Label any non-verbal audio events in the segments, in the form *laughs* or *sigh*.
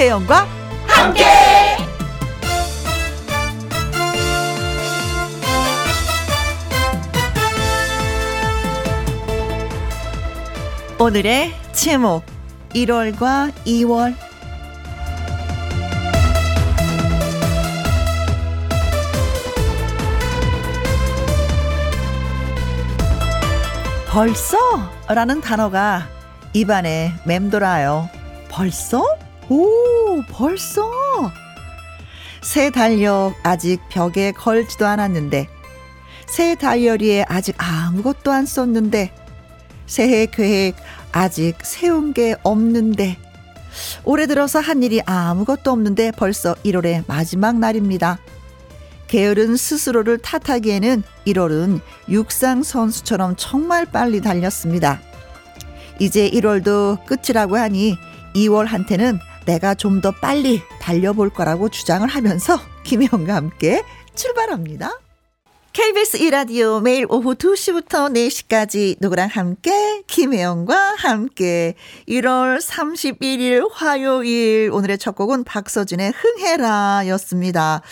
김혜영과 함께. 오늘의 제목 1월과 2월 벌써? 라는 단어가 입안에 맴돌아요. 벌써? 오, 벌써? 새 달력 아직 벽에 걸지도 않았는데, 새 다이어리에 아직 아무것도 안 썼는데, 새해 계획 아직 세운 게 없는데, 올해 들어서 한 일이 아무것도 없는데 벌써 1월의 마지막 날입니다. 게으른 스스로를 탓하기에는 1월은 육상 선수처럼 정말 빨리 달렸습니다. 이제 1월도 끝이라고 하니 2월한테는 내가 좀 더 빨리 달려볼 거라고 주장을 하면서 김혜영과 함께 출발합니다. KBS 이라디오 매일 오후 2시부터 4시까지 누구랑 함께 김혜영과 함께 1월 31일 화요일 오늘의 첫 곡은 박서진의 흥해라 였습니다.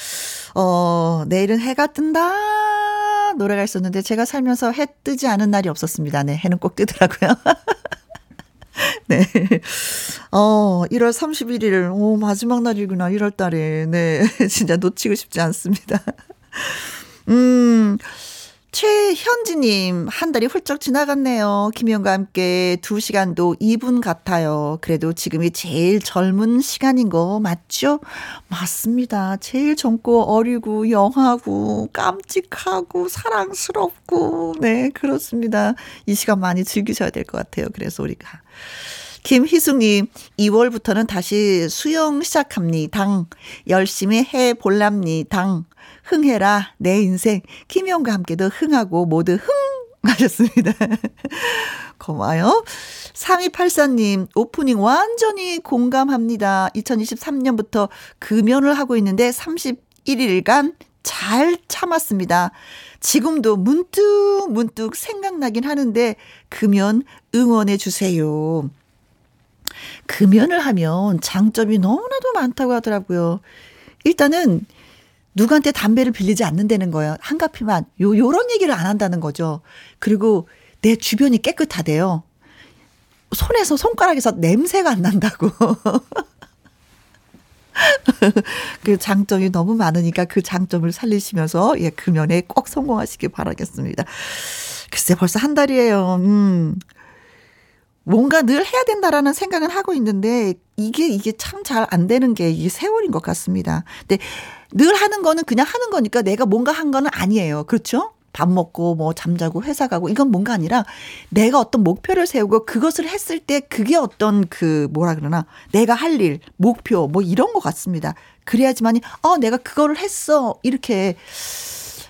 어, 내일은 해가 뜬다 노래가 있었는데 제가 살면서 해 뜨지 않은 날이 없었습니다. 네, 해는 꼭 뜨더라고요. *laughs* *laughs* 네. 어, 1월 31일, 오, 마지막 날이구나, 1월 달에. 네. *laughs* 진짜 놓치고 싶지 않습니다. *laughs* 음, 최현지님, 한 달이 훌쩍 지나갔네요. 김희영과 함께 두 시간도 2분 같아요. 그래도 지금이 제일 젊은 시간인 거 맞죠? 맞습니다. 제일 젊고 어리고 영하고 깜찍하고 사랑스럽고, 네, 그렇습니다. 이 시간 많이 즐기셔야 될 것 같아요. 그래서 우리가. 김희숙님, 2월부터는 다시 수영 시작합니다. 열심히 해 볼랍니다. 흥해라, 내 인생. 김희영과 함께도 흥하고 모두 흥! *laughs* 하셨습니다. *laughs* 고마워요. 3284님, 오프닝 완전히 공감합니다. 2023년부터 금연을 하고 있는데 31일간 잘 참았습니다. 지금도 문득 문득 생각나긴 하는데 금연 응원해 주세요. 금연을 하면 장점이 너무나도 많다고 하더라고요. 일단은 누구한테 담배를 빌리지 않는다는 거예요. 한 가피만. 요, 요런 얘기를 안 한다는 거죠. 그리고 내 주변이 깨끗하대요. 손에서, 손가락에서 냄새가 안 난다고. *laughs* *laughs* 그 장점이 너무 많으니까 그 장점을 살리시면서, 예, 금연에 꼭 성공하시길 바라겠습니다. 글쎄, 벌써 한 달이에요. 음. 뭔가 늘 해야 된다라는 생각은 하고 있는데 이게 이게 참 잘 안 되는 게 이게 세월인 것 같습니다. 근데 늘 하는 거는 그냥 하는 거니까 내가 뭔가 한 거는 아니에요. 그렇죠? 밥 먹고 뭐 잠자고 회사 가고 이건 뭔가 아니라 내가 어떤 목표를 세우고 그것을 했을 때 그게 어떤 그 뭐라 그러나 내가 할 일, 목표 뭐 이런 것 같습니다. 그래야지만이 어 내가 그거를 했어 이렇게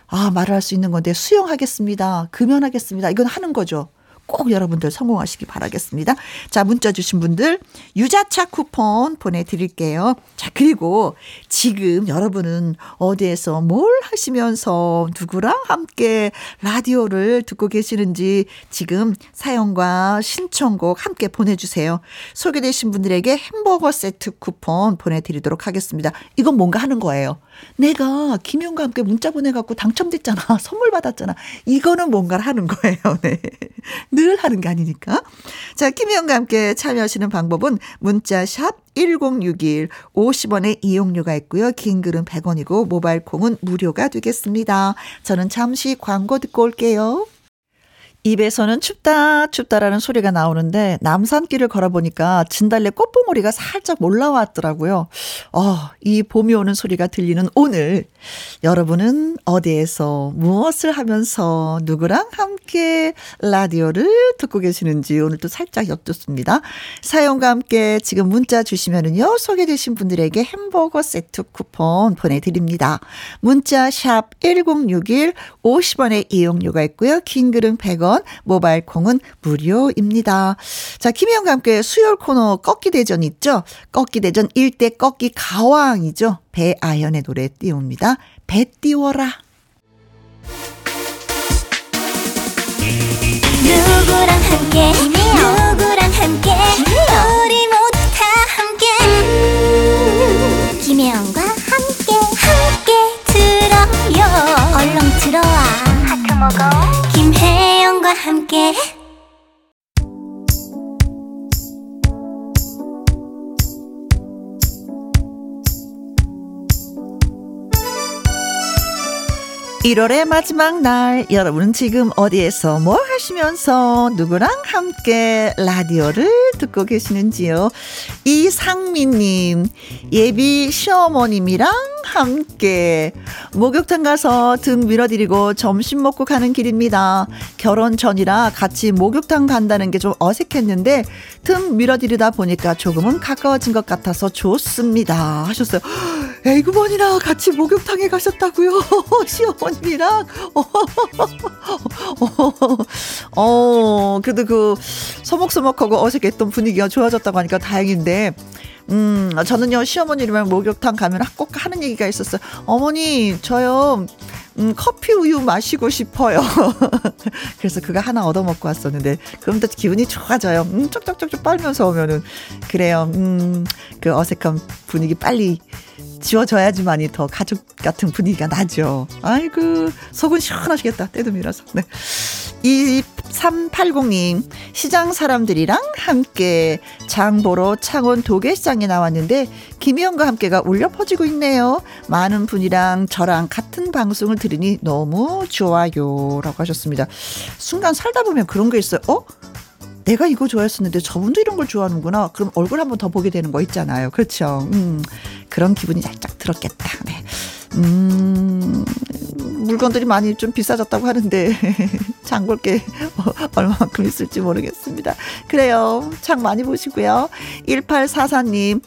아 말을 할 수 있는 건데 수용하겠습니다. 금연하겠습니다. 이건 하는 거죠. 꼭 여러분들 성공하시기 바라겠습니다. 자, 문자 주신 분들 유자차 쿠폰 보내드릴게요. 자, 그리고 지금 여러분은 어디에서 뭘 하시면서 누구랑 함께 라디오를 듣고 계시는지 지금 사연과 신청곡 함께 보내주세요. 소개되신 분들에게 햄버거 세트 쿠폰 보내드리도록 하겠습니다. 이건 뭔가 하는 거예요. 내가 김용과 함께 문자 보내갖고 당첨됐잖아. *laughs* 선물 받았잖아. 이거는 뭔가를 하는 거예요. *laughs* 네. 늘 하는 게 아니니까. 자, 김용과 함께 참여하시는 방법은 문자 샵 1061, 50원의 이용료가 있고요. 긴 글은 100원이고 모바일 콩은 무료가 되겠습니다. 저는 잠시 광고 듣고 올게요. 입에서는 춥다 춥다라는 소리가 나오는데 남산길을 걸어보니까 진달래 꽃봉오리가 살짝 올라왔더라고요. 어, 이 봄이 오는 소리가 들리는 오늘 여러분은 어디에서 무엇을 하면서 누구랑 함께 라디오를 듣고 계시는지 오늘도 살짝 엿듣습니다. 사연과 함께 지금 문자 주시면은요 소개되신 분들에게 햄버거 세트 쿠폰 보내드립니다. 문자 샵 1061 50원의 이용료가 있고요. 긴 글은 100원 50원, 모바일 콩은 무료입니다. 자, 김희영과 함께 수요일 코너 꺾기 대전 있죠? 꺾기 대전 1대 꺾기 가왕이죠? 배아연의 노래 띄웁니다. 배 띄워라. 누구랑 함께 김혜영. 누구랑 함께 김혜영. 우리 모두 다 함께 음, 김혜영과 함께 함께 들어요 얼렁 들어와 김혜영과 함께 1월의 마지막 날 여러분은 지금 어디에서 뭘 하시면서 누구랑 함께 라디오를 듣고 계시는지요? 이상민님 예비 시어머님이랑 함께 목욕탕 가서 등 밀어드리고 점심 먹고 가는 길입니다. 결혼 전이라 같이 목욕탕 간다는 게 좀 어색했는데 등 밀어드리다 보니까 조금은 가까워진 것 같아서 좋습니다 하셨어요 에이구머니나 같이 목욕탕에 가셨다고요 *laughs* 시어머니 사람이랑 *laughs* 어, 그래도 그 서먹서먹하고 어색했던 분위기가 좋아졌다고 하니까 다행인데 음, 저는요, 시어머니랑 목욕탕 가면 꼭 하는 얘기가 있었어요. 어머니, 저요, 음, 커피 우유 마시고 싶어요. *laughs* 그래서 그거 하나 얻어먹고 왔었는데, 그럼 또 기분이 좋아져요. 음, 쪽쪽쪽쪽 빨면서 오면은. 그래요. 음, 그 어색한 분위기 빨리 지워져야지만이 더 가족 같은 분위기가 나죠. 아이고, 속은 시원하시겠다. 때도 밀어서. 네. 2380님, 시장 사람들이랑 함께 장 보러 창원 도계시장에 나왔는데, 김희영과 함께가 울려 퍼지고 있네요. 많은 분이랑 저랑 같은 방송을 들으니 너무 좋아요. 라고 하셨습니다. 순간 살다 보면 그런 게 있어요. 어? 내가 이거 좋아했었는데 저분도 이런 걸 좋아하는구나. 그럼 얼굴 한번 더 보게 되는 거 있잖아요. 그렇죠. 음, 그런 기분이 살짝 들었겠다. 네. 음, 물건들이 많이 좀 비싸졌다고 하는데, *laughs* 장볼 게 *laughs* 얼마만큼 있을지 모르겠습니다. 그래요. 장 많이 보시고요. 1844님,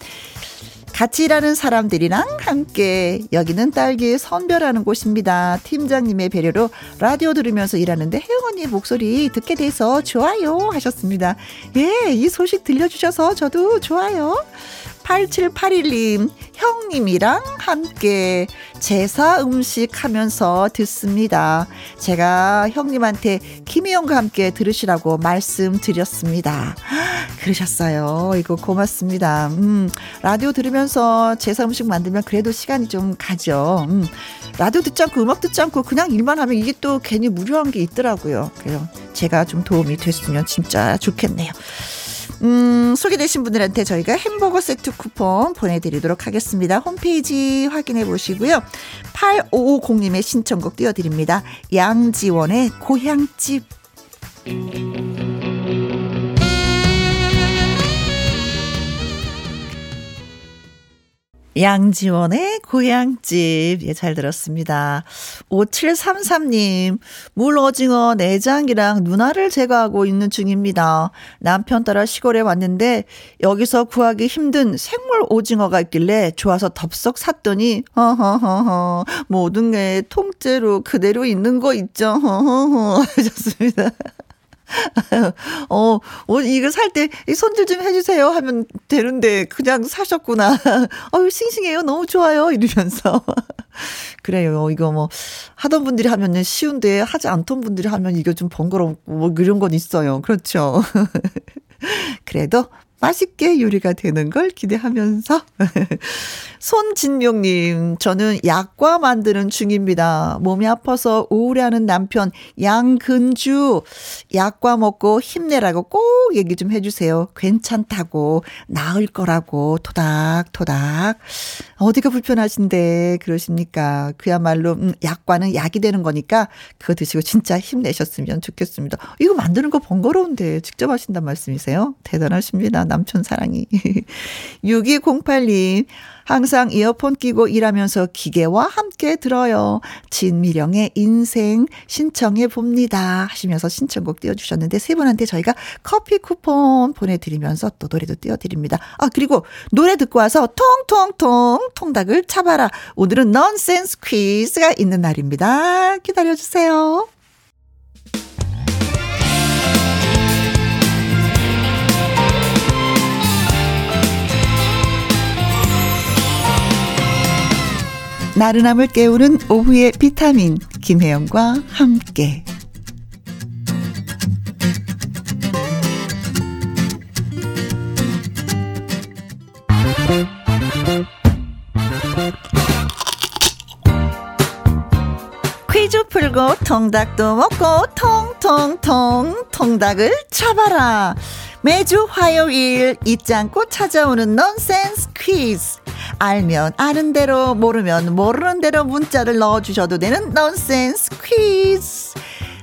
같이 일하는 사람들이랑 함께 여기는 딸기 선별하는 곳입니다. 팀장님의 배려로 라디오 들으면서 일하는데 혜영 언니의 목소리 듣게 돼서 좋아요 하셨습니다. 예, 이 소식 들려주셔서 저도 좋아요. 8781님, 형님이랑 함께 제사 음식 하면서 듣습니다. 제가 형님한테 김희영과 함께 들으시라고 말씀드렸습니다. 그러셨어요. 이거 고맙습니다. 음, 라디오 들으면서 제사 음식 만들면 그래도 시간이 좀 가죠. 음, 라디오 듣지 않고 음악 듣지 않고 그냥 일만 하면 이게 또 괜히 무료한 게 있더라고요. 그래요. 제가 좀 도움이 됐으면 진짜 좋겠네요. 음, 소개되신 분들한테 저희가 햄버거 세트 쿠폰 보내드리도록 하겠습니다. 홈페이지 확인해 보시고요. 8550님의 신청곡 띄워드립니다. 양지원의 고향집. 양지원의 고향집. 예, 잘 들었습니다. 5733님, 물 오징어 내장이랑 누나를 제거하고 있는 중입니다. 남편 따라 시골에 왔는데 여기서 구하기 힘든 생물 오징어가 있길래 좋아서 덥석 샀더니, 허허허허, 모든 게 통째로 그대로 있는 거 있죠. 허허허. *laughs* 하셨습니다. *laughs* 어, 어, 이거 살 때 손질 좀 해주세요 하면 되는데 그냥 사셨구나. *laughs* 어유 싱싱해요. 너무 좋아요. 이러면서. *laughs* 그래요. 이거 뭐 하던 분들이 하면은 쉬운데 하지 않던 분들이 하면 이거 좀 번거롭고 뭐 그런 건 있어요. 그렇죠. 그래도 맛있게 요리가 되는 걸 기대하면서. *laughs* 손진명님, 저는 약과 만드는 중입니다. 몸이 아파서 우울해하는 남편 양근주, 약과 먹고 힘내라고 꼭 얘기 좀 해주세요. 괜찮다고, 나을 거라고, 토닥토닥. 어디가 불편하신데, 그러십니까? 그야말로, 음, 약과는 약이 되는 거니까, 그거 드시고 진짜 힘내셨으면 좋겠습니다. 이거 만드는 거 번거로운데, 직접 하신단 말씀이세요? 대단하십니다. 남편 사랑이. 6208님, 항상 이어폰 끼고 일하면서 기계와 함께 들어요. 진미령의 인생 신청해 봅니다. 하시면서 신청곡 띄워주셨는데 세 분한테 저희가 커피 쿠폰 보내드리면서 또 노래도 띄워드립니다. 아, 그리고 노래 듣고 와서 통통통 통닭을 잡아라. 오늘은 넌센스 퀴즈가 있는 날입니다. 기다려주세요. 나른함을 깨우는 오후의 비타민 김혜영과 함께. 퀴즈 풀고 통닭도 먹고 통통통 통닭을 잡아라. 매주 화요일 잊지 않고 찾아오는 넌센스 퀴즈 알면 아는 대로 모르면 모르는 대로 문자를 넣어주셔도 되는 넌센스 퀴즈.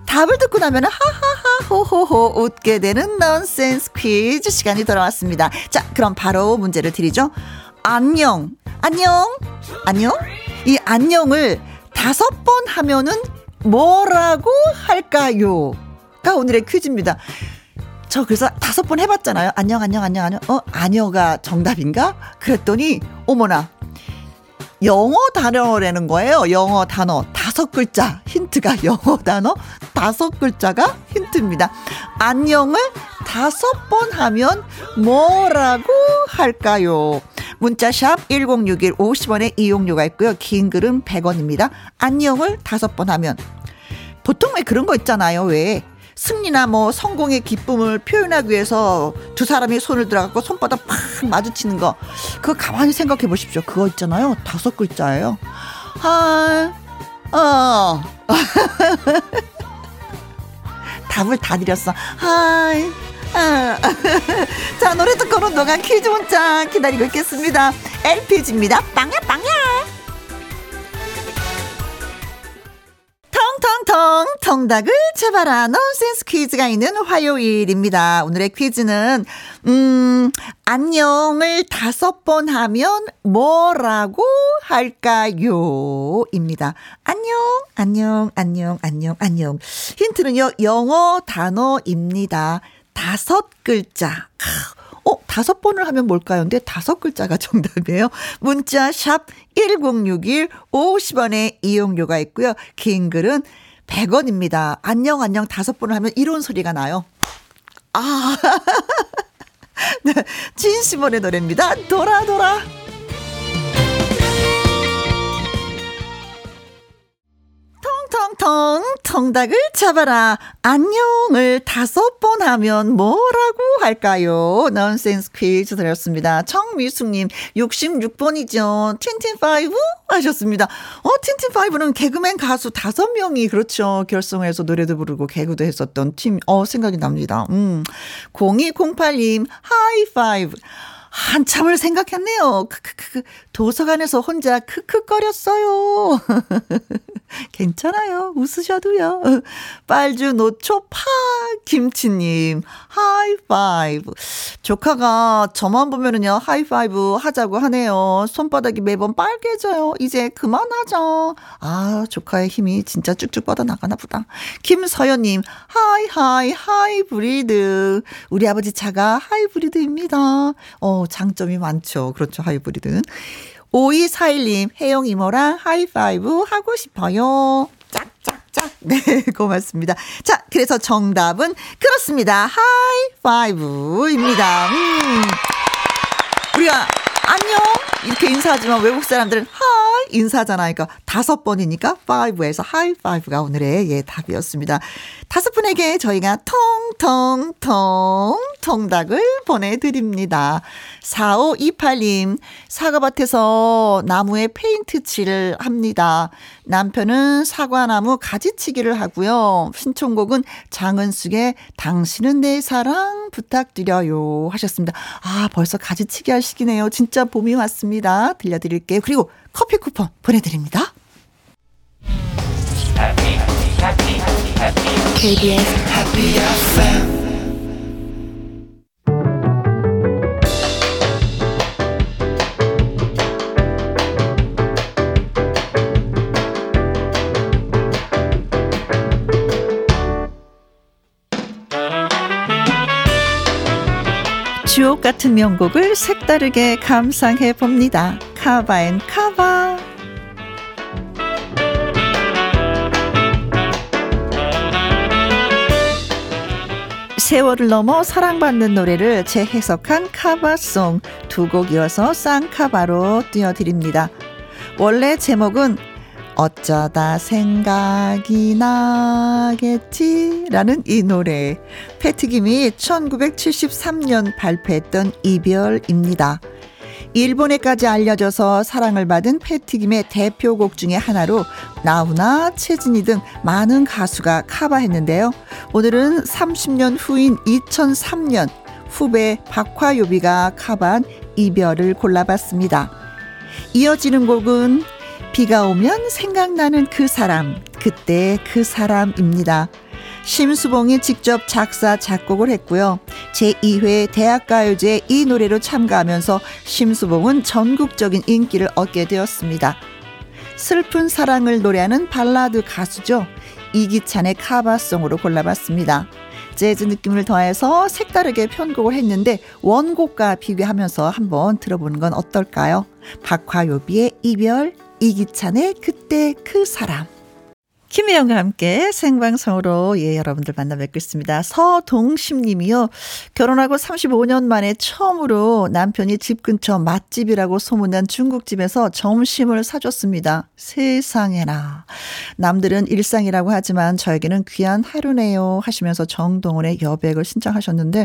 답을 듣고 나면 하하하 호호호 웃게 되는 넌센스 퀴즈 시간이 돌아왔습니다. 자, 그럼 바로 문제를 드리죠. 안녕, 안녕, 안녕. 이 안녕을 다섯 번 하면은 뭐라고 할까요? 가 오늘의 퀴즈입니다. 저 그래서 다섯 번 해봤잖아요. 안녕, 안녕, 안녕, 안녕. 어, 아녀가 정답인가? 그랬더니, 어머나. 영어 단어라는 거예요. 영어 단어. 다섯 글자. 힌트가 영어 단어. 다섯 글자가 힌트입니다. 안녕을 다섯 번 하면 뭐라고 할까요? 문자샵 1061 50원의 이용료가 있고요. 긴 글은 100원입니다. 안녕을 다섯 번 하면 보통 왜 그런 거 있잖아요. 왜 승리나 뭐 성공의 기쁨을 표현하기 위해서 두 사람이 손을 들어갖고 손바닥 팍 마주치는 거 그거 가만히 생각해 보십시오. 그거 있잖아요. 다섯 글자예요. 하, 어. *laughs* 답을 다 드렸어. 하이. 아. *laughs* 자, 노래 듣고 오는 동안 퀴즈 문자 기다리고 있겠습니다. LPG입니다. 빵야, 빵야. 텅텅텅 통닭을 잡아라 넌센스 퀴즈가 있는 화요일입니다. 오늘의 퀴즈는 음 안녕을 다섯 번 하면 뭐라고 할까요? 입니다. 안녕 안녕 안녕 안녕 안녕 힌트는요 영어 단어입니다. 다섯 글자. 어, 다섯 번을 하면 뭘까요? 근데 다섯 글자가 *laughs* 정답이에요. 문자 샵 1061, 50원의 이용료가 있고요. 긴 글은 100원입니다. 안녕, 안녕 다섯 번을 하면 이런 소리가 나요. 아. *laughs* 네, 진시몬의 노래입니다. 돌아, 돌아. 텅텅텅 통닭을 잡아라. 안녕을 다섯 번 하면 뭐라고 할까요? 넌센스 퀴즈 드렸습니다. 청미숙님 66번이죠. 틴틴파이브 하셨습니다. 어 틴틴파이브는 개그맨 가수 다섯 명이 그렇죠. 결성해서 노래도 부르고 개그도 했었던 팀. 어 생각이 납니다. 음 0208님 하이파이브. 한참을 생각했네요. 크크크 도서관에서 혼자 크크거렸어요. *laughs* *laughs* 괜찮아요. 웃으셔도요. *laughs* 빨주 노초 파 김치님 하이파이브. 조카가 저만 보면은요 하이파이브 하자고 하네요. 손바닥이 매번 빨개져요. 이제 그만하자. 아 조카의 힘이 진짜 쭉쭉 뻗어 나가나 보다. 김서연님 하이 하이 하이브리드. 우리 아버지 차가 하이브리드입니다. 어 장점이 많죠. 그렇죠 하이브리드는. 5241님, 혜영 이모랑 하이파이브 하고 싶어요. 짝짝짝. *laughs* 네, 고맙습니다. 자, 그래서 정답은 그렇습니다. 하이파이브입니다. 음. 우리가 안녕 이렇게 인사하지만 외국 사람들은 hi 인사잖아요. 그러니까 다섯 번이니까 five에서 하이 파이브가 오늘의 예 답이었습니다. 다섯 분에게 저희가 통통통 통닭을 보내드립니다. 4528님 사과밭에서 나무에 페인트 칠을 합니다. 남편은 사과나무 가지치기를 하고요. 신청곡은 장은숙의 당신은 내 사랑 부탁드려요 하셨습니다. 아 벌써 가지치기 할 시기네요. 진짜 봄이 왔습니다. 들려드릴게요. 그리고 커피 쿠폰 보내드립니다. KBS Happy FM 주옥 같은 명곡을 색다르게 감상해 봅니다. 카바 앤 카바. 세월을 넘어 사랑받는 노래를 재해석한 카바송 두 곡 이어서 쌍카바로 띄워드립니다. 원래 제목은 어쩌다 생각이 나겠지라는 이 노래. 패트김이 1973년 발표했던 이별입니다. 일본에까지 알려져서 사랑을 받은 패트김의 대표곡 중의 하나로 나훈아, 최진희 등 많은 가수가 카바했는데요. 오늘은 30년 후인 2003년 후배 박화요비가 카바한 이별을 골라봤습니다. 이어지는 곡은 비가 오면 생각나는 그 사람, 그때 그 사람입니다. 심수봉이 직접 작사, 작곡을 했고요. 제2회 대학가요제 이 노래로 참가하면서 심수봉은 전국적인 인기를 얻게 되었습니다. 슬픈 사랑을 노래하는 발라드 가수죠. 이기찬의 카바송으로 골라봤습니다. 재즈 느낌을 더해서 색다르게 편곡을 했는데 원곡과 비교하면서 한번 들어보는 건 어떨까요? 박화요비의 이별, 이기찬의 그때 그 사람. 김혜영과 함께 생방송으로 예 여러분들 만나 뵙고 있습니다. 서동심 님이요. 결혼하고 35년 만에 처음으로 남편이 집 근처 맛집이라고 소문난 중국집에서 점심을 사줬습니다. 세상에나. 남들은 일상이라고 하지만 저에게는 귀한 하루네요 하시면서 정동원의 여백을 신청하셨는데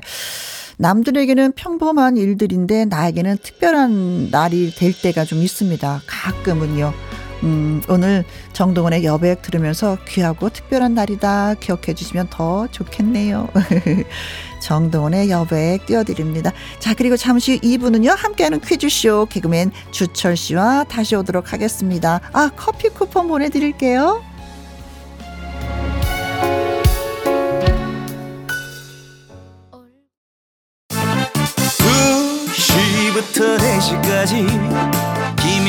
남들에게는 평범한 일들인데 나에게는 특별한 날이 될 때가 좀 있습니다. 가끔은요. 음, 오늘 정동원의 여백 들으면서 귀하고 특별한 날이다 기억해 주시면 더 좋겠네요. *laughs* 정동원의 여백 띄워드립니다. 자, 그리고 잠시 2부는요, 함께하는 퀴즈쇼 개그맨 주철 씨와 다시 오도록 하겠습니다. 아, 커피 쿠폰 보내드릴게요. 2시부터 4시까지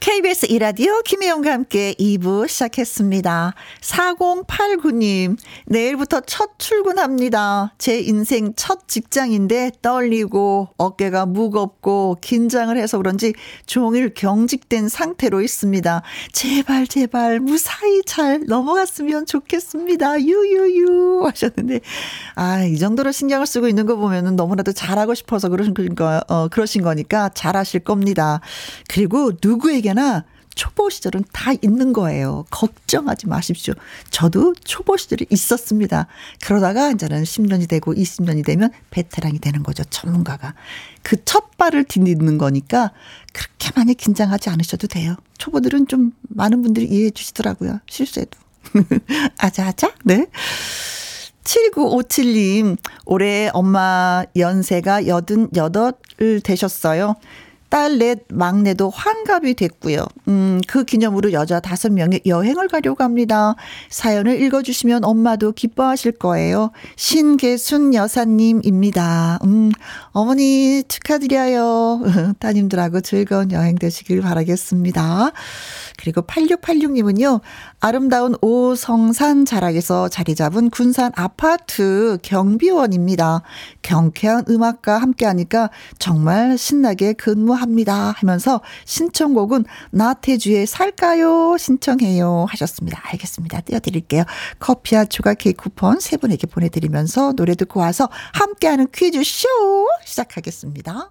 KBS 이라디오 김혜영과 함께 2부 시작했습니다. 4089님, 내일부터 첫 출근합니다. 제 인생 첫 직장인데 떨리고 어깨가 무겁고 긴장을 해서 그런지 종일 경직된 상태로 있습니다. 제발, 제발, 무사히 잘 넘어갔으면 좋겠습니다. 유유유 하셨는데, 아, 이 정도로 신경을 쓰고 있는 거 보면은 너무나도 잘하고 싶어서 그러신 거, 어, 그러신 거니까 잘하실 겁니다. 그리고 누구에게 누구에게나 초보 시절은 다 있는 거예요. 걱정하지 마십시오. 저도 초보 시절이 있었습니다. 그러다가 이제는 10년이 되고 20년이 되면 베테랑이 되는 거죠. 전문가가. 그 첫 발을 디디는 거니까 그렇게 많이 긴장하지 않으셔도 돼요. 초보들은 좀 많은 분들이 이해해 주시더라고요. 실수해도. *laughs* 아자아자? 네. 7957님, 올해 엄마 연세가 88을 되셨어요. 딸 넷 막내도 환갑이 됐고요. 음, 그 기념으로 여자 다섯 명이 여행을 가려고 합니다. 사연을 읽어주시면 엄마도 기뻐하실 거예요. 신계순 여사님입니다. 음, 어머니 축하드려요. *laughs* 따님들하고 즐거운 여행 되시길 바라겠습니다. 그리고 8686님은요, 아름다운 오성산 자락에서 자리 잡은 군산 아파트 경비원입니다. 경쾌한 음악과 함께 하니까 정말 신나게 근무합니다. 하면서 신청곡은 나태주의 살까요? 신청해요. 하셨습니다. 알겠습니다. 띄워드릴게요. 커피와 추가 케이크 쿠폰 세 분에게 보내드리면서 노래 듣고 와서 함께하는 퀴즈쇼 시작하겠습니다.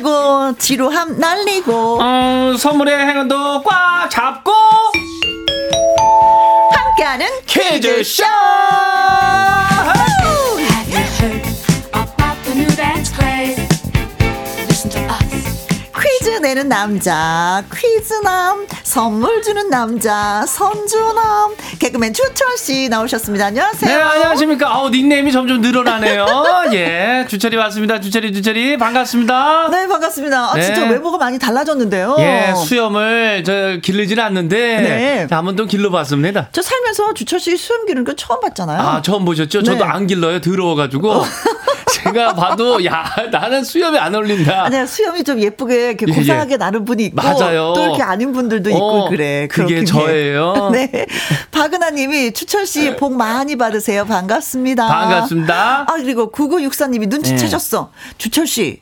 풀고 지루함 날리고. 어, 선물의 행운도 꽉 잡고. 함께하는 퀴즈쇼! 퀴즈 내는 남자 퀴즈남 선물 주는 남자 선주남 개그맨 주철 씨 나오셨습니다. 안녕하세요. 네, 안녕하십니까. 아우, 닉네임이 점점 늘어나네요. *laughs* 예, 주철이 왔습니다. 주철이, 주철이. 반갑습니다. 네 반갑습니다. 아, 네. 진짜 외모가 많이 달라졌는데요. 예, 수염을 저 기르지는 않는데 네. 한번 좀 길러봤습니다. 저 살면서 주철 씨 수염 기르는 거 처음 봤잖아요. 아, 처음 보셨죠? 저도 네. 안 길러요. 더러워가지고. *laughs* 제가 봐도, 야, 나는 수염이 안 어울린다. 아니야 수염이 좀 예쁘게 이렇게 예, 고상하게 예. 나는 분이 있고 맞아요. 또 이렇게 아닌 분들도 있고 어, 그래. 그게. 저예요. *laughs* 네. 박은하 님이 추철 씨 복 많이 받으세요. 반갑습니다. 반갑습니다. 아 그리고 9964 님이 눈치채셨어. 주철 씨.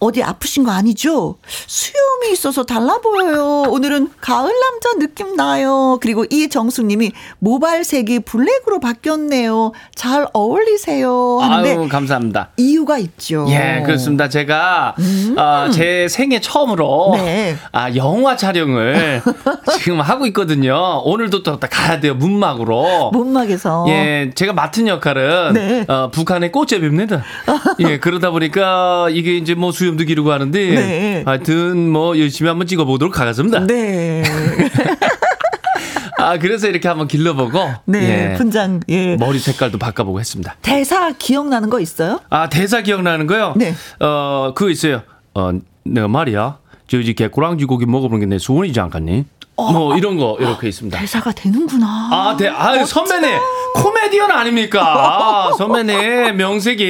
어디 아프신 거 아니죠? 수염이 있어서 달라 보여요. 오늘은 가을 남자 느낌 나요. 그리고 이정숙 님이 모발색이 블랙으로 바뀌었네요. 잘 어울리세요. 하는데 아유, 감사합니다. 이유가 있죠. 예, 그렇습니다. 제가 어, 제 생애 처음으로 음. 네. 아, 영화 촬영을 *laughs* 지금 하고 있거든요. 오늘도 또 가야 돼요. 문막으로. 못막에서. 예, 제가 맡은 역할은 네. 어, 북한의 꽃제비입니다. *laughs* 예, 그러다 보니까 이게 이제 뭐 수염도 기르고 하는데 네. 하여튼 뭐 열심히 한번 찍어보도록 하겠습니다. 네. *laughs* 아, 그래서 이렇게 한번 길러보고 네. 예, 분장, 예. 머리 색깔도 바꿔보고 했습니다. 대사 기억나는 거 있어요? 아, 대사 기억나는 거요? 네. 어, 그거 있어요. 어, 내가 말이야. 저 이제 개꼬랑지 고기 먹어보는 게 내 소원이지 않겠니? 뭐 이런 거 이렇게 있습니다. 대사가 되는구나. 아, 대, 아, 선배님 코미디언 아닙니까? 아, 선배님 명색이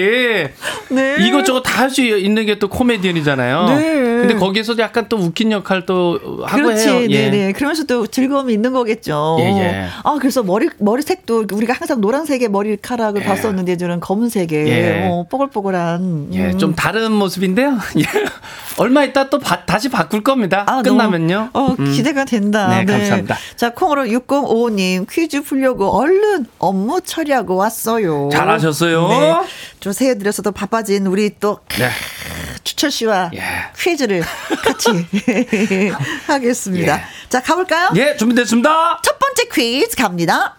네. 이것저것 다 할 수 있는 게 또 코미디언이잖아요. 네. 근데 거기에서 약간 또 웃긴 역할 또 하고 그렇지, 해요. 예. 네네. 그러면서 또 즐거움이 있는 거겠죠. 예, 예. 아, 그래서 머리, 머리색도 우리가 항상 노란색의 머리카락을 봤었는데, 저는 검은색의, 예. 어, 뽀글뽀글한. 예, 음. 좀 다른 모습인데요. *laughs* 예. 얼마 있다 또 바- 다시 바꿀 겁니다. 아, 끝나면요. 너무, 어, 음. 기대가 된다. 네, 감사합니다. 자, 콩으로 6055님 퀴즈 풀려고 얼른 업무 처리하고 왔어요. 잘하셨어요. 네. 좀 새해들여서도 바빠진 우리 또 네. 추철 씨와 예. 퀴즈를 같이 *laughs* *laughs* 하겠습니다. 예. 자, 가볼까요? 예, 준비됐습니다. 첫 번째 퀴즈 갑니다.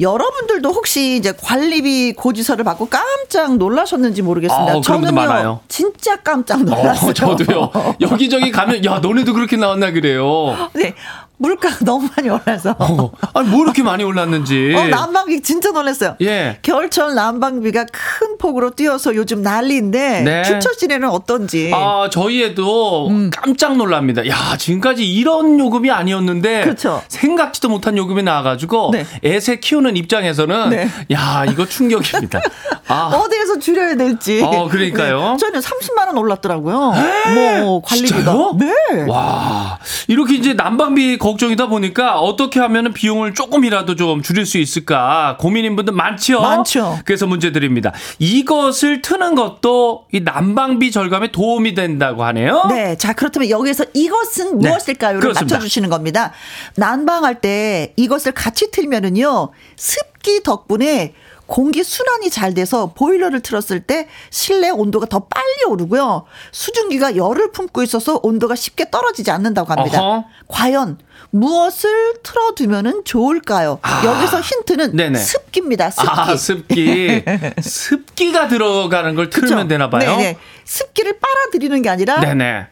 여러분들도 혹시 이제 관리비 고지서를 받고 깜짝 놀라셨는지 모르겠습니다. 아, 저는요, 많아요. 진짜 깜짝 놀랐어요. 어, 저도요. 여기저기 가면 야, 너네도 그렇게 나왔나 그래요. 네, 물가가 *laughs* 너무 많이 올라서. 어, 아니 뭐 이렇게 많이 올랐는지. *laughs* 어, 난방비 진짜 놀랐어요. 예. 겨울철 난방비가 큰 폭으로 뛰어서 요즘 난리인데 네. 씨네는 어떤지. 아, 저희에도 음. 깜짝 놀랍니다. 야, 지금까지 이런 요금이 아니었는데 그렇죠. 생각지도 못한 요금이 나와 가지고 네. 애새 키우는 입장에서는 네. 야, 이거 충격입니다. *laughs* 아, 어디에서 줄여야 될지. 어, 그러니까요. 네, 저는 30만 원 올랐더라고요. 뭐 관리비가. 진짜요? 네. 와, 이렇게 이제 난방비 걱정이다 보니까 어떻게 하면 비용을 조금이라도 좀 줄일 수 있을까 고민인 분들 많죠? 많죠. 그래서 문제 드립니다. 이것을 트는 것도 이 난방비 절감에 도움이 된다고 하네요. 네. 자, 그렇다면 여기서 이것은 네, 무엇일까요?를. 맞춰주시는 겁니다. 난방할 때 이것을 같이 틀면은요, 습기 덕분에 공기 순환이 잘 돼서 보일러를 틀었을 때 실내 온도가 더 빨리 오르고요. 수증기가 열을 품고 있어서 온도가 쉽게 떨어지지 않는다고 합니다. 어허. 과연 무엇을 틀어두면은 좋을까요? 여기서 힌트는 네네. 습기입니다. 습기. 아, 습기. *laughs* 습기가 들어가는 걸 틀면 그쵸? 되나 봐요. 네네. 습기를 빨아들이는 게 아니라 네네.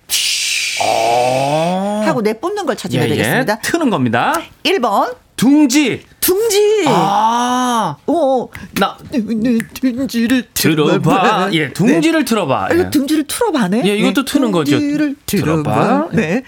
어. 하고 내뿜는 걸 찾으면 예, 예. 되겠습니다. 트는 겁니다. 1번 둥지. 둥지. 아. 오, 나 둥지를 들어봐. 예, 둥지를 틀어봐. 아, 이거 예. 둥지를 틀어봐네. 예, 이것도 트는 거죠. 둥지를 틀어봐. 틀어봐. 네.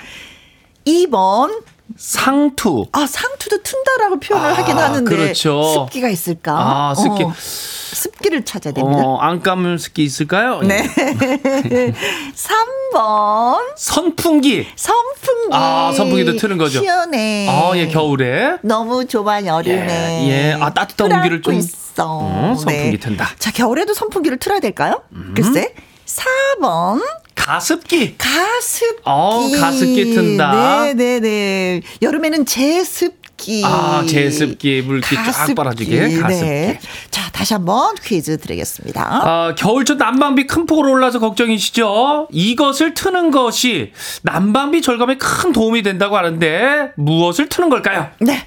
2번 상투. 아, 상투도 튼다라고 표현을 아, 하긴 하는데 그렇죠. 습기가 있을까? 아, 습기. 어, 습기를 찾아야 됩니다. 어, 안 감을 습기 있을까요? 네. *laughs* 3번 선풍기. 선풍기. 아, 선풍기도 트는 거죠. 시원해. 아, 예, 겨울에. 너무 좁아 여름에. 예, 예. 아, 따뜻한 공기를 좀- 있어. 음, 선풍기 네. 튼다. 음. 자, 겨울에도 선풍기를 틀어야 될까요? 글쎄. 4번 가습기. 가습기. 어, 가습기 튼다. 네, 네, 네. 여름에는 제습기. 아, 제습기, 물기 쫙 빨아주게, 가습기. 네. 자, 다시 한번 퀴즈 드리겠습니다. 아, 겨울철 난방비 큰 폭으로 올라서 걱정이시죠? 이것을 트는 것이 난방비 절감에 큰 도움이 된다고 하는데 무엇을 트는 걸까요? 네.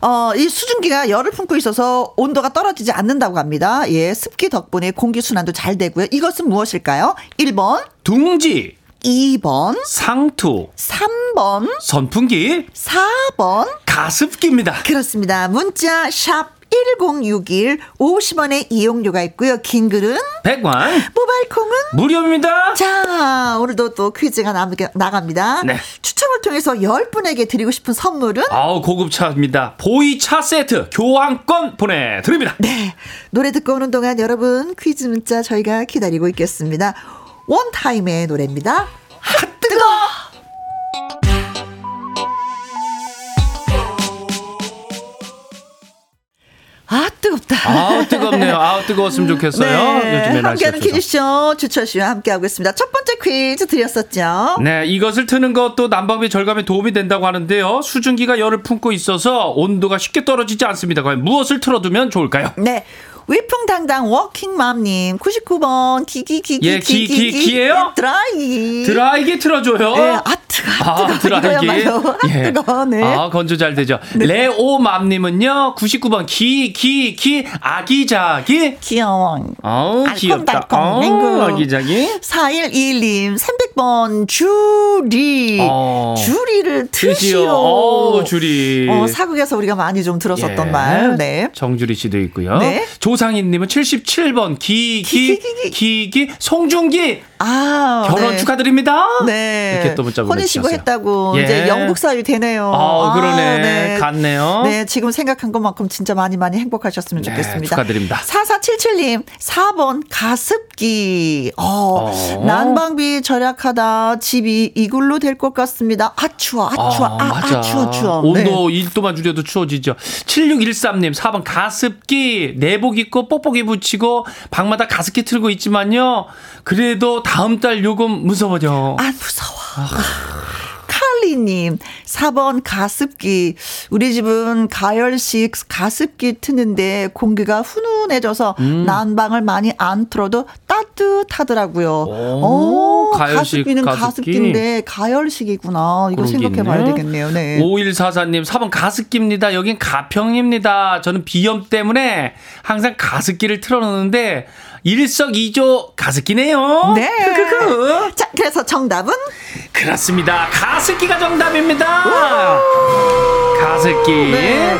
어, 이 수증기가 열을 품고 있어서 온도가 떨어지지 않는다고 합니다. 예, 습기 덕분에 공기 순환도 잘 되고요. 이것은 무엇일까요? 1번, 둥지, 2번, 상투, 3번, 선풍기, 4번. 가습기입니다. 그렇습니다. 문자 샵 1061 50원의 이용료가 있고요. 긴 글은 100원 모바일 콩은 무료입니다. 자, 오늘도 또 퀴즈가 나, 나갑니다. 네. 추첨을 통해서 10분에게 드리고 싶은 선물은 아우 고급차입니다. 보이차 세트 교환권 보내 드립니다. 네. 노래 듣고 오는 동안 여러분 퀴즈 문자 저희가 기다리고 있겠습니다. 원타임의 노래입니다. 핫 뜨거! 아 뜨겁다. 아 뜨겁네요. 아 뜨거웠으면 좋겠어요. 요즘에 날씨가 함께하는. 퀴즈쇼 주철 씨와 함께하고 있습니다. 첫 번째 퀴즈 드렸었죠. 네, 이것을 트는 것도 난방비 절감에 도움이 된다고 하는데요. 수증기가 열을 품고 있어서 온도가 쉽게 떨어지지 않습니다. 과연 무엇을 틀어두면 좋을까요? 네. 위풍당당 워킹맘님 99번 기기기기 예, 기- 기- 기예요? 드라이 드라이기 틀어줘요. 네, 아트가 아, 드라이기. 예. 아트가 네. 아, 건조 잘 되죠. 레오맘님은요, 99번 기, 기, 기, 아기자기. 귀여워. 아우, 귀엽다. 아우. 아기자기. 4121님 300번 주리 어. 주리를 드시오. 트시오. 어우, 주리. 어, 사극에서 우리가 많이 좀 들었었던 예. 말. 네. 정주리 씨도 있고요. 네. 조 상희님은 77번 기, 기, 기, 기, 기, 기, 송중기. 아, 결혼 네. 축하드립니다. 네. 이렇게 또 문자 보내주셨어요. 했다고 예. 이제 영국 사위 되네요. 아, 그러네. 갔네요. 네, 지금 생각한 것만큼 진짜 많이 많이 행복하셨으면 네, 좋겠습니다. 축하드립니다. 4477님, 4번 가습기. 어, 어. 난방비 절약하다 집이 이글로 될 것 같습니다. 아, 추워, 아, 추워, 아, 아, 추워, 추워. 네. 온도 1도만 줄여도 추워지죠. 7613님, 4번 가습기, 내복 입고 뽁뽁이 붙이고 방마다 가습기 틀고 있지만요. 그래도 다음 달 요금 무서워져. 안 무서워. 칼리님, 4번 가습기. 우리 집은 가열식 가습기 트는데 공기가 훈훈해져서 음. 난방을 많이 안 틀어도 따뜻하더라고요. 오, 가열식 가습기는 가습기. 가습기 인데 가열식이구나. 이거 생각해 봐야. 되겠네요. 네. 5144님, 4번 가습기입니다. 여긴 가평입니다. 저는 비염 때문에 항상 가습기를 틀어 놓는데 일석이조 가습기네요. 네. 크크크. 자, 그래서 정답은 그렇습니다. 가습기가 정답입니다. 가습기. 네.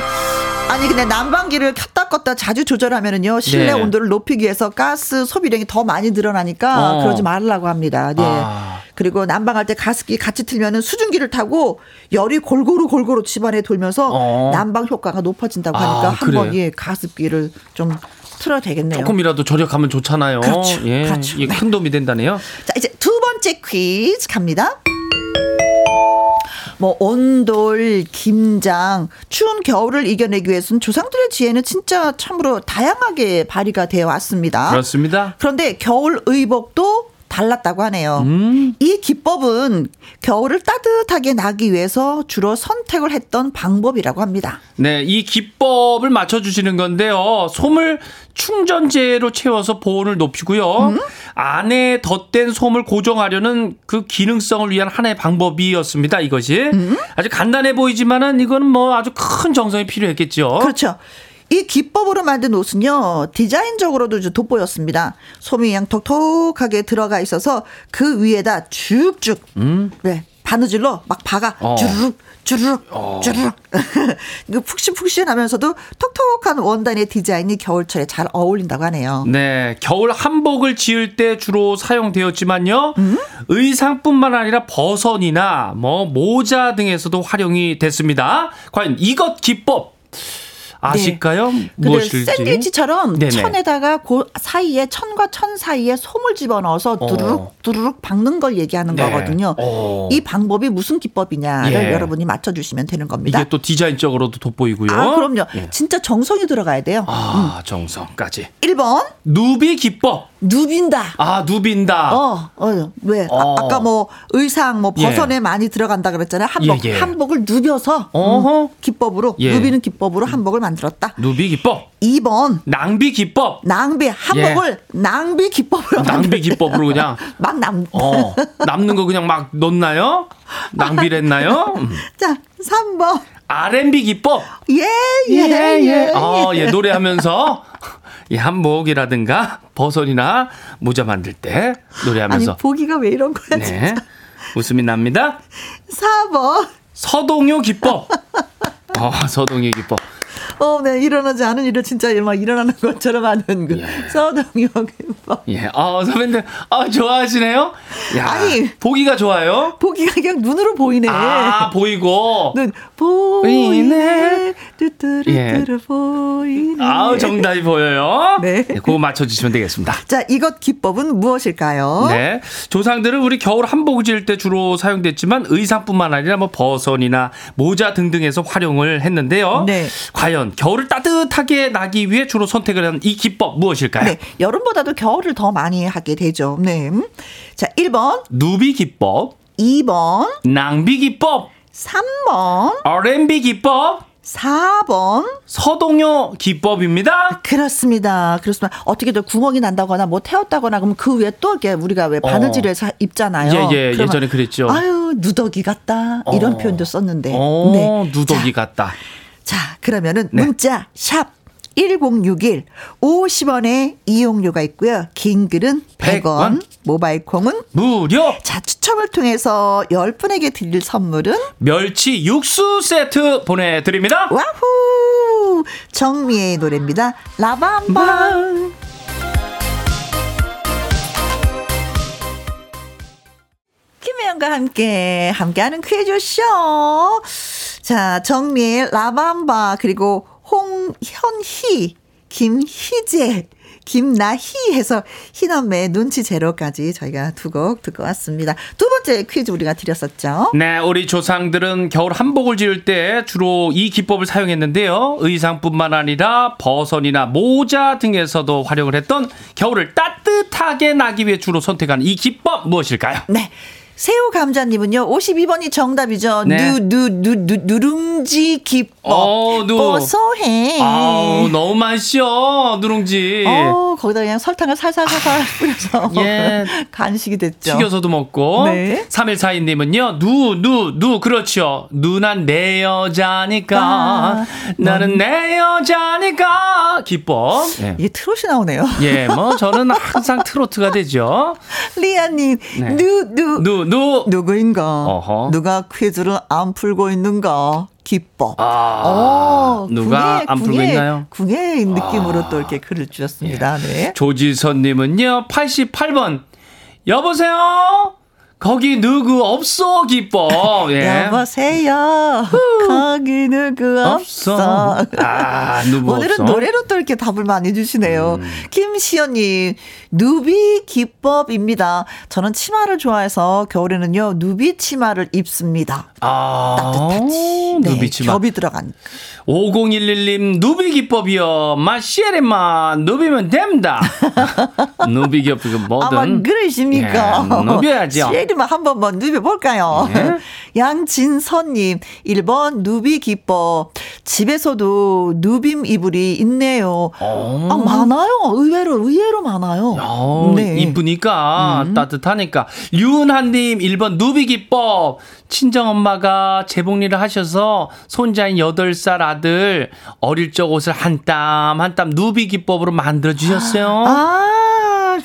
아니 근데 난방기를 켰다 껐다 자주 조절하면은요 실내 네. 온도를 높이기 위해서 가스 소비량이 더 많이 늘어나니까 어. 그러지 말라고 합니다. 네. 아. 그리고 난방할 때 가습기 같이 틀면은 수증기를 타고 열이 골고루 골고루 집안에 돌면서 어. 난방 효과가 높아진다고 아, 하니까 그래요? 한번 예 가습기를 좀 틀어야 되겠네요. 조금이라도 절약하면 좋잖아요. 그렇죠. 예, 그렇죠. 이게 큰 도움이 된다네요. 자, 이제 두 번째 퀴즈 갑니다. 뭐 온돌, 김장, 추운 겨울을 이겨내기 위해서는 조상들의 지혜는 진짜 참으로 다양하게 발휘가 되어 왔습니다. 그렇습니다. 그런데 겨울 의복도 달랐다고 하네요. 음. 이 기법은 겨울을 따뜻하게 나기 위해서 주로 선택을 했던 방법이라고 합니다. 네, 이 기법을 맞춰주시는 건데요. 솜을 충전재로 채워서 보온을 높이고요. 음? 안에 덧댄 솜을 고정하려는 그 기능성을 위한 하나의 방법이었습니다. 이것이 음? 아주 간단해 보이지만은 이거는 뭐 아주 큰 정성이 필요했겠죠. 그렇죠. 이 기법으로 만든 옷은요 디자인적으로도 좀 돋보였습니다. 솜이 그냥 톡톡하게 들어가 있어서 그 위에다 쭉쭉 음. 네 바느질로 막 박아 어. 주르륵 주르륵 주르륵 *laughs* 그 푹신푹신하면서도 톡톡한 원단의 디자인이 겨울철에 잘 어울린다고 하네요. 네, 겨울 한복을 지을 때 주로 사용되었지만요. 의상뿐만 아니라 버선이나 뭐 모자 등에서도 활용이 됐습니다. 과연 이것 기법 아실까요? 근데 무엇일지? 샌드위치처럼 네네. 천에다가 그 사이에 천과 천 사이에 솜을 집어넣어서 두루룩 어. 두루룩 박는 걸 얘기하는 네. 거거든요. 어. 이 방법이 무슨 기법이냐를 예. 여러분이 맞춰주시면 되는 겁니다. 이게 또 디자인적으로도 돋보이고요. 아, 그럼요. 예. 진짜 정성이 들어가야 돼요. 아, 정성까지. 1번, 누비 기법. 누빈다. 아, 누빈다. 어, 어, 왜? 어. 아, 까뭐 의상, 뭐 예. 버선에 많이 들어간다 그랬잖아요. 한복. 예, 예. 한복을 누벼서. 음, 기법으로 예. 누비는 기법으로 한복을 만들었다. 누비 기법. 2번 낭비 기법. 낭비 한복을 낭비 기법으로 예. 낭비 기법으로 그냥 *laughs* 막 남. 어, 남는 거 그냥 막 넣나요? 낭비를 했나요? 음. *laughs* 자, 3번. R&B 기법. 예, 예, 예. 어, 예, 노래하면서 *laughs* 이 한복이라든가 버선이나 모자 만들 때 아니, 노래하면서 보기가 왜 이런 거야, 네. 진짜. 웃음이 납니다. 4번. 서동요 기법. 어, 서동요 기법. 어, 네, 일어나지 않은 일을 진짜 막 일어나는 *laughs* 것처럼 하는 그 서동요 기법. 예. 어, 선배님들, 아, 좋아하시네요? 야, 아니. 보기가 좋아요. 보기가 그냥 눈으로 보이네. 아, 보이고. 눈 보이네. 뚜뚜루뚜루 보이네. 아우, 정답이 보여요. 네. 그거 맞춰주시면 되겠습니다. *laughs* 자, 이것 기법은 무엇일까요? 네. 조상들은 우리 겨울 한복을 지을 때 주로 사용됐지만 의상뿐만 아니라 뭐 버선이나 모자 등등에서 활용을 했는데요. 네. 과연 겨울을 따뜻하게 나기 위해 주로 선택을 한 이 기법 무엇일까요? 네, 여름보다도 겨울을 더 많이 하게 되죠. 네. 자, 1번, 누비 기법, 2번, 낭비 기법, 3번, R&B 기법, 4번. 서동요 기법입니다. 그렇습니다. 그렇습니다. 어떻게 든 구멍이 난다거나 뭐 태웠다거나 그러면 그 위에 또 이렇게 우리가 왜 바느질해서 입잖아요. 예, 예, 예 전에 그랬죠. 아유, 누더기 같다. 이런 어. 표현도 썼는데. 어, 네. 누더기 자, 같다. 자, 그러면은 네. 문자 샵 1061 50원의 이용료가 있고요. 긴 글은 100원, 100원. 모바일 콩은 무료 자, 추첨을 통해서 10분에게 드릴 선물은 멸치 육수 세트 보내 드립니다. 와후! 정미의 노래입니다. 라밤바. 김혜영과 함께 함께하는 퀴즈쇼. 자, 정미의 라밤바 그리고 홍현희, 김희재, 김나희 해서 희남매 눈치 제로까지 저희가 두 곡 듣고 왔습니다. 두 번째 퀴즈 우리가 드렸었죠. 네, 우리 조상들은 겨울 한복을 지을 때 주로 이 기법을 사용했는데요. 의상뿐만 아니라 버선이나 모자 등에서도 활용을 했던 겨울을 따뜻하게 나기 위해 주로 선택한 이 기법 무엇일까요? 네. 새우 감자님은요, 52번이 정답이죠. 네. 누, 누, 누, 누, 누룽지 기법. 어, 누. 고소해. 아우, 너무 맛있어, 누룽지. 어, 거기다 그냥 설탕을 살살살살 뿌려서 예. *laughs* 간식이 됐죠. 튀겨서도 먹고. 네. 3142님은요, 누, 누, 누, 그렇죠. 누난 내 여자니까. 아, 나는 내 여자니까. 기법. 예. 이게 트롯이 나오네요. 예, 뭐, 저는 항상 *laughs* 트로트가 되죠. 리아님, 네. 누, 누, 누, 누. 누구인가? 어허. 누가 퀴즈를 안 풀고 있는가? 기법. 아, 어, 누가 궁예, 안 풀고 있나요? 아. 궁예 느낌으로 또 이렇게 글을 주셨습니다. 네. 조지선님은요, 88번. 여보세요? 거기 누구 없어, 기법. 예. 여보세요. 거기 누구 없어. 없어. 아, 누구 오늘은 없어? 노래로 또 이렇게 답을 많이 주시네요. 김시연님, 누비 기법입니다. 저는 치마를 좋아해서 겨울에는요, 누비 치마를 입습니다. 아, 따뜻하지. 네, 누비 치마. 겹이 들어간. 5011님, 누비 기법이요. 마시에레마, 누비면 됩니다. *laughs* 누비 기법, 이거 뭐든. 아마 그러십니까? 예, 누벼야죠. 시에리만 한 번만 누벼볼까요? 예. *laughs* 양진선님, 1번 누비 기법. 집에서도 누빔 이불이 있네요. 어. 아, 많아요. 의외로, 의외로 많아요. 어, 네. 이쁘니까 따뜻하니까 윤한님 1번 누비기법 친정엄마가 재봉리를 하셔서 손자인 8살 아들 어릴 적 옷을 한 땀 한 땀 누비기법으로 만들어 주셨어요. 아,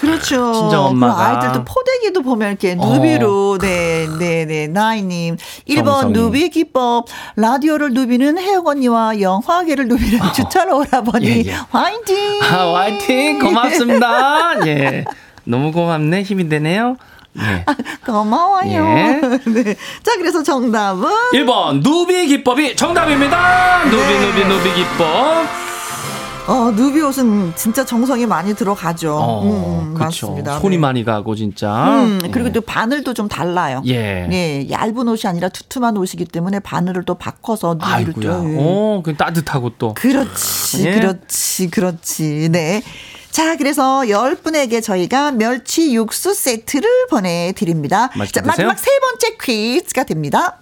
그렇죠. 친정 엄마가. 그리고 아이들도 포대기도 보면 이렇게 누비로, 네, 네, 네, 나이님. 1번 정성이. 누비 기법. 라디오를 누비는 혜영 언니와 영화계를 누비는 주철 오라버니. 예, 예. 화이팅! 아, 화이팅! 고맙습니다. *laughs* 예. 너무 고맙네. 힘이 되네요. 예. 고마워요. 예. *laughs* 네. 자, 그래서 정답은 1번, 누비 기법이 정답입니다. 누비, 네. 누비, 누비 기법. 어, 누비 옷은 진짜 정성이 많이 들어가죠. 어, 음, 그렇죠. 맞습니다. 손이 네. 많이 가고, 진짜. 음, 예. 그리고 또 바늘도 좀 달라요. 예. 예, 얇은 옷이 아니라 두툼한 옷이기 때문에 바늘을 또 바꿔서 누비를 아이고야. 또. 예. 오, 그 따뜻하고 또. 그렇지, 예. 그렇지, 그렇지. 네. 자, 그래서 10분에게 저희가 멸치 육수 세트를 보내드립니다. 자. 마지막 세 번째 퀴즈가 됩니다.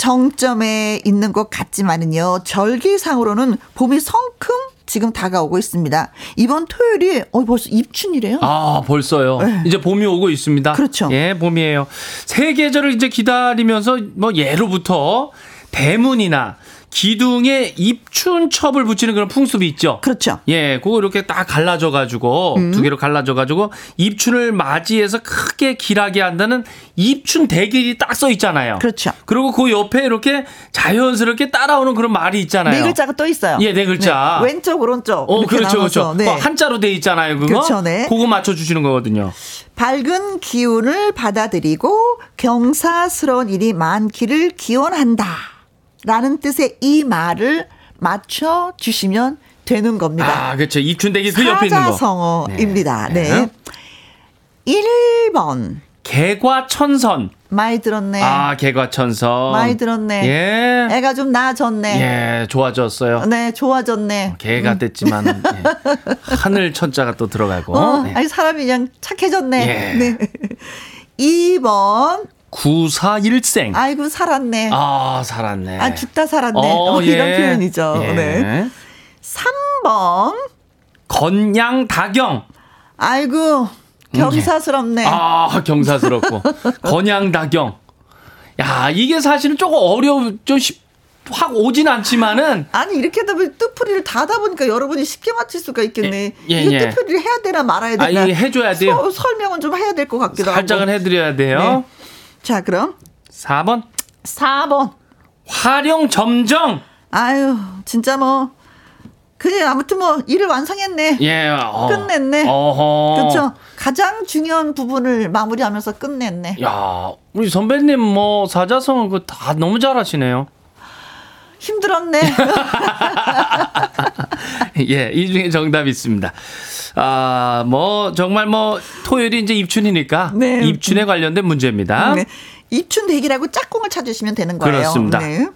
정점에 있는 것 같지만은요, 절기상으로는 봄이 성큼 지금 다가오고 있습니다. 이번 토요일이, 어, 벌써 입춘이래요? 아, 벌써요. 네. 이제 봄이 오고 있습니다. 그렇죠. 예, 봄이에요. 세 계절을 이제 기다리면서 뭐 예로부터 대문이나 기둥에 입춘첩을 붙이는 그런 풍습이 있죠. 그렇죠. 예, 그거 이렇게 딱 갈라져 가지고 음. 두 개로 갈라져 가지고 입춘을 맞이해서 크게 길하게 한다는 입춘 대길이 딱 써 있잖아요. 그렇죠. 그리고 그 옆에 이렇게 자연스럽게 따라오는 그런 말이 있잖아요. 네 글자가 또 있어요. 예, 네 글자. 네, 왼쪽, 오른쪽. 어, 이렇게 그렇죠, 나눠서, 그렇죠. 네. 어, 한자로 돼 있잖아요, 그거. 그렇죠, 네. 그거 맞춰 주시는 거거든요. 밝은 기운을 받아들이고 경사스러운 일이 많기를 기원한다. 라는 뜻의 이 말을 맞춰 주시면 되는 겁니다. 아, 그렇죠. 입춘대기 그 옆에 있는 거. 사자성어입니다. 네. 네. 1번. 개과천선. 많이 들었네. 아, 개과천선. 많이 들었네. 예. 애가 좀 나아졌네. 예, 좋아졌어요. 네, 좋아졌네. 개가 됐지만 *laughs* 예. 하늘 천자가 또 들어가고. 어, 네. 아니 사람이 그냥 착해졌네. 예. 네. *laughs* 2번. 구사일생. 아, 아이고 살았네. 살았네. 아, 죽다 살았네. 어, 어, 이런 예. 표현이죠. 예. 네. 3번. 건양 다경. 아이고, 경사스럽네. 아, 경사스럽고. *laughs* 건양 다경. 야, 이게 사실은 조금 어려워, 좀 쉽, 확 오진 않지만은. 아니, 이렇게 하다 보니 뜻풀이를 다다 보니까 여러분이 쉽게 맞힐 수가 있겠네. 예, 예, 이게 예. 뜻풀이를 해야 되나 말아야 아, 되나. 이게 해줘야 돼요. 서- 설명은 좀 해야 될 것 같기도 살짝은 하고. 해드려야 돼요. 네. 자, 그럼 4번. 4번. 활용 점정. 아유, 진짜 뭐. 그래, 아무튼 뭐, 일을 완성했네. 예. 어. 끝냈네. 어허. 그렇죠. 가장 중요한 부분을 마무리하면서 끝냈네. 야, 우리 선배님 뭐 사자성어 그거 다 너무 잘하시네요. 힘들었네. *laughs* 예, 이 중에 정답이 있습니다. 아, 뭐 정말 뭐 토요일이 이제 입춘이니까 네. 입춘에 관련된 문제입니다. 네. 입춘 대기라고 짝꿍을 찾으시면 되는 거예요. 그렇습니다. 네.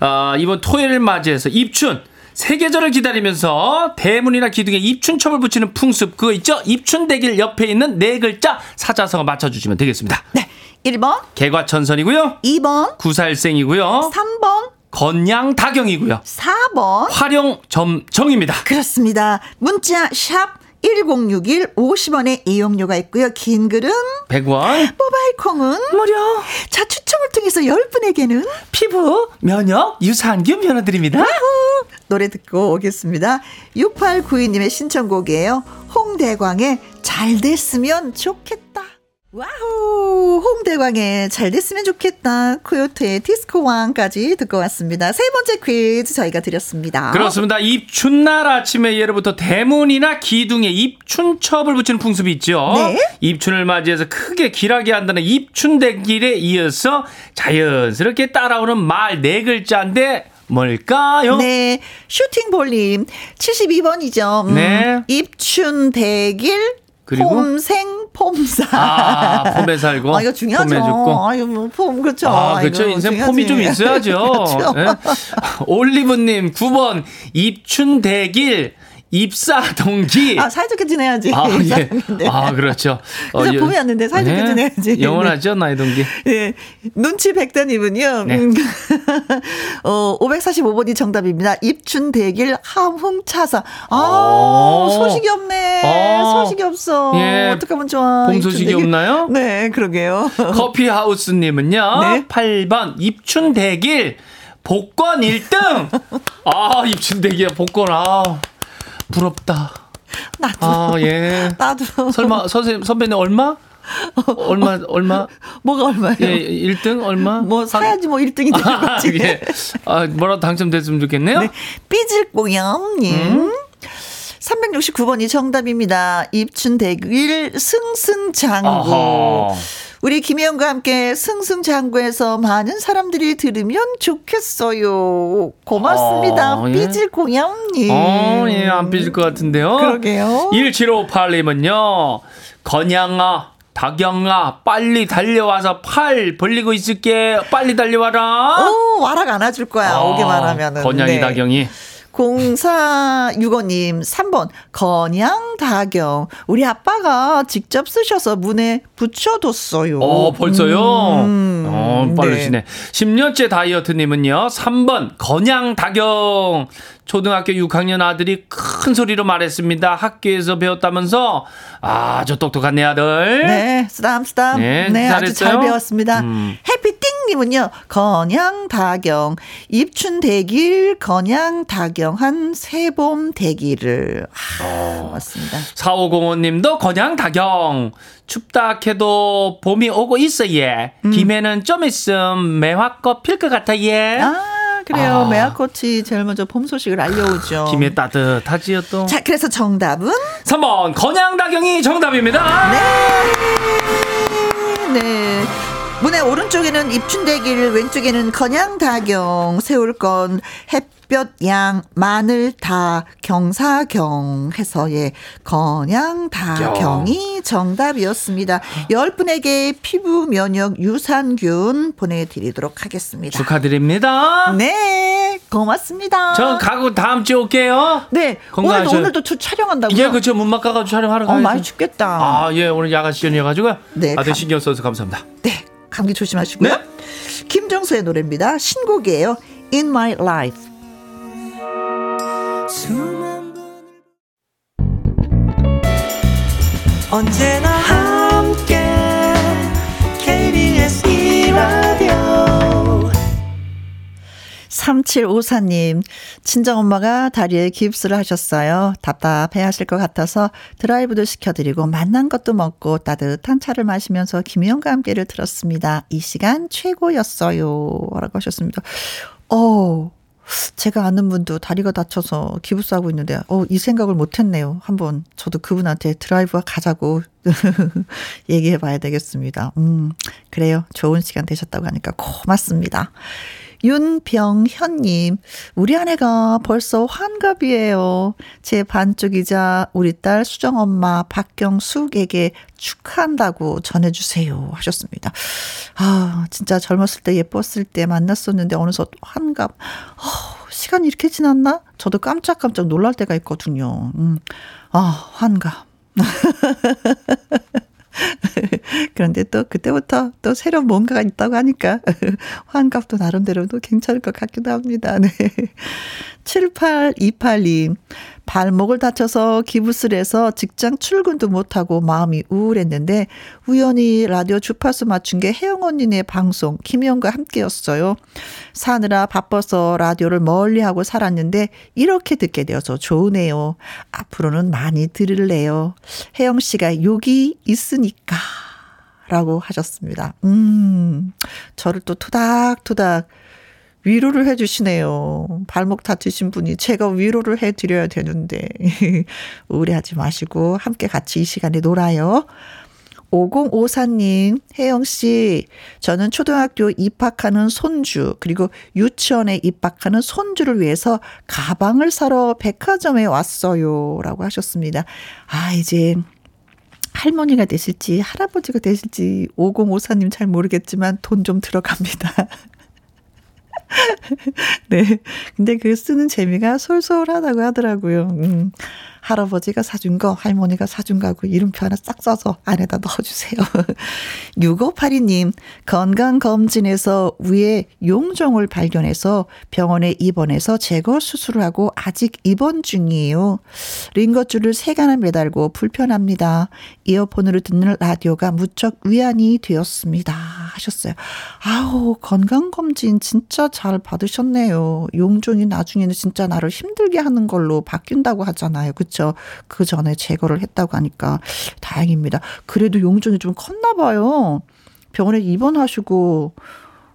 아, 이번 토요일을 맞이해서 입춘 세 계절을 기다리면서 대문이나 기둥에 입춘첩을 붙이는 풍습 그거 있죠? 입춘대길 옆에 있는 네 글자 사자성어 맞춰주시면 되겠습니다. 네. 1번, 개과천선이고요. 2번, 구살생이고요. 3번, 건양 다경이고요. 4번. 활용 점정입니다. 그렇습니다. 문자 샵 1061 50원의 이용료가 있고요. 긴 글은 100원. 모바일 콩은 무료. 자, 추첨을 통해서 10분에게는 피부, 면역, 유산균 보내드립니다. 노래 듣고 오겠습니다. 6892님의 신청곡이에요. 홍대광의 잘 됐으면 좋겠다. 와우, 홍대광의 잘 됐으면 좋겠다. 코요태의 디스코왕까지 듣고 왔습니다. 세 번째 퀴즈 저희가 드렸습니다. 그렇습니다. 입춘날 아침에 예로부터 대문이나 기둥에 입춘첩을 붙이는 풍습이 있죠. 네. 입춘을 맞이해서 크게 길하게 한다는 입춘대길에 이어서 자연스럽게 따라오는 말 네 글자인데 뭘까요? 네, 슈팅볼님 72번이죠. 음, 네. 입춘 대길 그리고? 폼생 폼사. 아, 폼에 살고, 아, 이거 중요하죠. 폼에 죽고. 아유, 뭐, 폼, 그렇죠. 아, 그렇죠. 이거 인생 중요하지. 폼이 좀 있어야죠. *laughs* 그렇죠. 예? 올리브님 9번 입춘대길 입사 동기. 아, 사이좋게 지내야지. 아, 예. 아, 그렇죠. 그래서 예. 봄이 왔는데 사이좋게 네. 지내야지. 영원하죠, 나이 동기. 예. 눈치 백단님은요, 네. 음, *laughs* 어, 545번이 정답입니다. 입춘 대길 함흥차사. 아, 오. 소식이 없네. 어. 소식이 없어. 예. 어떡하면 좋아. 봄 소식이 대길. 없나요? *laughs* 네, 그러게요. 커피하우스님은요, 네. 8번 입춘대길 복권 1등. *laughs* 아, 입춘대길 복권, 아. 부럽다. 나도. 아, 예. *laughs* 나도. 설마 선생님 선배님 얼마? 얼마 얼마? 뭐가 얼마예요? 예, 1등 얼마? 뭐 사야지 뭐 1등이 되는 아, 거지. 예. 아, 뭐라도 당첨됐으면 좋겠네요. 네. 삐질꽁염님. 음. 369번이 정답입니다. 입춘대길 승승장구. 어허. 우리 김혜영과 함께 승승장구에서 많은 사람들이 들으면 좋겠어요. 고맙습니다. 어, 예. 삐질공염님. 어, 예, 안 삐질 것 같은데요. 그러게요. 1758님은요, 건양아, 닭영아, 빨리 달려와서 팔 벌리고 있을게. 빨리 달려와라. 오, 와락 안아줄 거야. 어, 오기만 하면은. 건양이, 네. 닭영이. 0465님 3번 건양 다경 우리 아빠가 직접 쓰셔서 문에 붙여뒀어요. 어, 벌써요? 음, 어, 빠르시네. 10년째 다이어트님은요, 3번, 건양닭영. 초등학교 6학년 아들이 큰 소리로 말했습니다. 학교에서 배웠다면서, 아주 똑똑한 내 아들. 네, 쓰담 쓰담. 네, 네, 아주 잘? 배웠습니다. 음. 해피띵 님은요, 건양 다경 입춘 대길 건양 다경 한 새봄 대기를. 아, 맞습니다. 4505 님도 건양닭영. 춥다 해도 봄이 오고 있어, 예. 김해는 좀 있음 매화꽃 필 것 같아, 예. 아, 그래요. 아. 매화꽃이 제일 먼저 봄 소식을 알려오죠. 김해 따뜻하지요, 또. 자, 그래서 정답은 3번, 건양닭영이 정답입니다. 네. 문의 오른쪽에는 입춘대길, 왼쪽에는 건양 다경, 세울건, 햇볕 양, 마늘 다, 경사경 해서 예, 건양 다경이 정답이었습니다. 열 분에게 피부 면역 유산균 보내드리도록 하겠습니다. 축하드립니다. 네, 고맙습니다. 저 가고 다음 주에 올게요. 네. 오늘도 오늘도 주 촬영한다고요? 예, 그쵸. 문막 가가지고 촬영하러 어, 가야죠. 많이 춥겠다. 아, 예, 오늘 야간 시간이어가지고요. 네, 다들 감- 신경 써서 감사합니다. 네, 감기 조심하시고요. 네. 김정수의 노래입니다. 신곡이에요. In My Life. 언제나 3754님, 친정엄마가 다리에 깁스를 하셨어요. 답답해 하실 것 같아서 드라이브도 시켜드리고 만난 것도 먹고 따뜻한 차를 마시면서 김희영과 함께를 들었습니다. 이 시간 최고였어요. 라고 하셨습니다. 어, 제가 아는 분도 다리가 다쳐서 기부스하고 있는데, 어, 이 생각을 못 했네요. 한번 저도 그분한테 드라이브 가자고 *laughs* 얘기해 봐야 되겠습니다. 음, 그래요. 좋은 시간 되셨다고 하니까 고맙습니다. 윤병현님, 우리 아내가 벌써 환갑이에요. 제 반쪽이자 우리 딸 수정엄마 박경숙에게 축하한다고 전해주세요. 하셨습니다. 아, 진짜 젊었을 때 예뻤을 때 만났었는데 어느덧 환갑. 어, 시간이 이렇게 지났나? 저도 깜짝깜짝 놀랄 때가 있거든요. 음, 아, 환갑. *laughs* *laughs* 그런데 또 그때부터 또 새로운 뭔가가 있다고 하니까 *laughs* 환갑도 나름대로도 괜찮을 것 같기도 합니다. 네. *laughs* 7828님. 발목을 다쳐서 기부스를 해서 직장 출근도 못하고 마음이 우울했는데 우연히 라디오 주파수 맞춘 게 혜영 언니네 방송 김혜영과 함께였어요. 사느라 바빠서 라디오를 멀리하고 살았는데 이렇게 듣게 되어서 좋으네요. 앞으로는 많이 들을래요. 혜영 씨가 욕이 있으니까 라고 하셨습니다. 음, 저를 또 토닥토닥 위로를 해주시네요. 발목 다치신 분이 제가 위로를 해드려야 되는데 *laughs* 우울해하지 마시고 함께 같이 이 시간에 놀아요. 5054님, 혜영씨, 저는 초등학교 입학하는 손주, 그리고 유치원에 입학하는 손주를 위해서 가방을 사러 백화점에 왔어요. 라고 하셨습니다. 아, 이제 할머니가 되실지, 할아버지가 되실지, 5054님 잘 모르겠지만 돈 좀 들어갑니다. *laughs* *laughs* 네. 근데 그 쓰는 재미가 솔솔하다고 하더라고요. 음. 할아버지가 사준 거, 할머니가 사준 거하고 이름표 하나 싹 써서 안에다 넣어주세요. *laughs* 6582님, 건강검진에서 위에 용종을 발견해서 병원에 입원해서 제거 수술을 하고 아직 입원 중이에요. 링거줄을 세 가나 매달고 불편합니다. 이어폰으로 듣는 라디오가 무척 위안이 되었습니다. 하셨어요. 아우, 건강검진 진짜 잘 받으셨네요. 용종이 나중에는 진짜 나를 힘들게 하는 걸로 바뀐다고 하잖아요. 그쵸? 그 전에 제거를 했다고 하니까 다행입니다. 그래도 용종이 좀 컸나 봐요. 병원에 입원하시고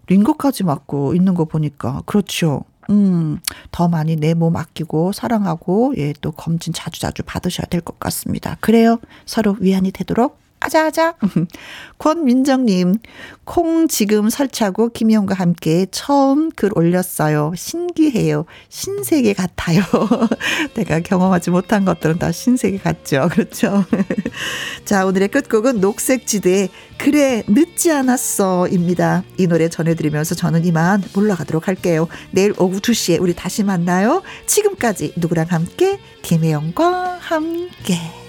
링거까지 맞고 있는 거 보니까. 그렇죠. 음, 더 많이 내 몸 아끼고 사랑하고, 예, 또 검진 자주 자주 받으셔야 될 것 같습니다. 그래요. 서로 위안이 되도록 아자아자. *laughs* 권민정님, 콩 지금 설치하고 김희영과 함께 처음 글 올렸어요. 신기해요. 신세계 같아요. *laughs* 내가 경험하지 못한 것들은 다 신세계 같죠. *laughs* 그렇죠. 자, 오늘의 끝곡은 녹색지대의 그래, 늦지 않았어. 입니다. 이 노래 전해드리면서 저는 이만 물러가도록 할게요. 내일 오후 2시에 우리 다시 만나요. 지금까지 누구랑 함께? 김혜영과 함께.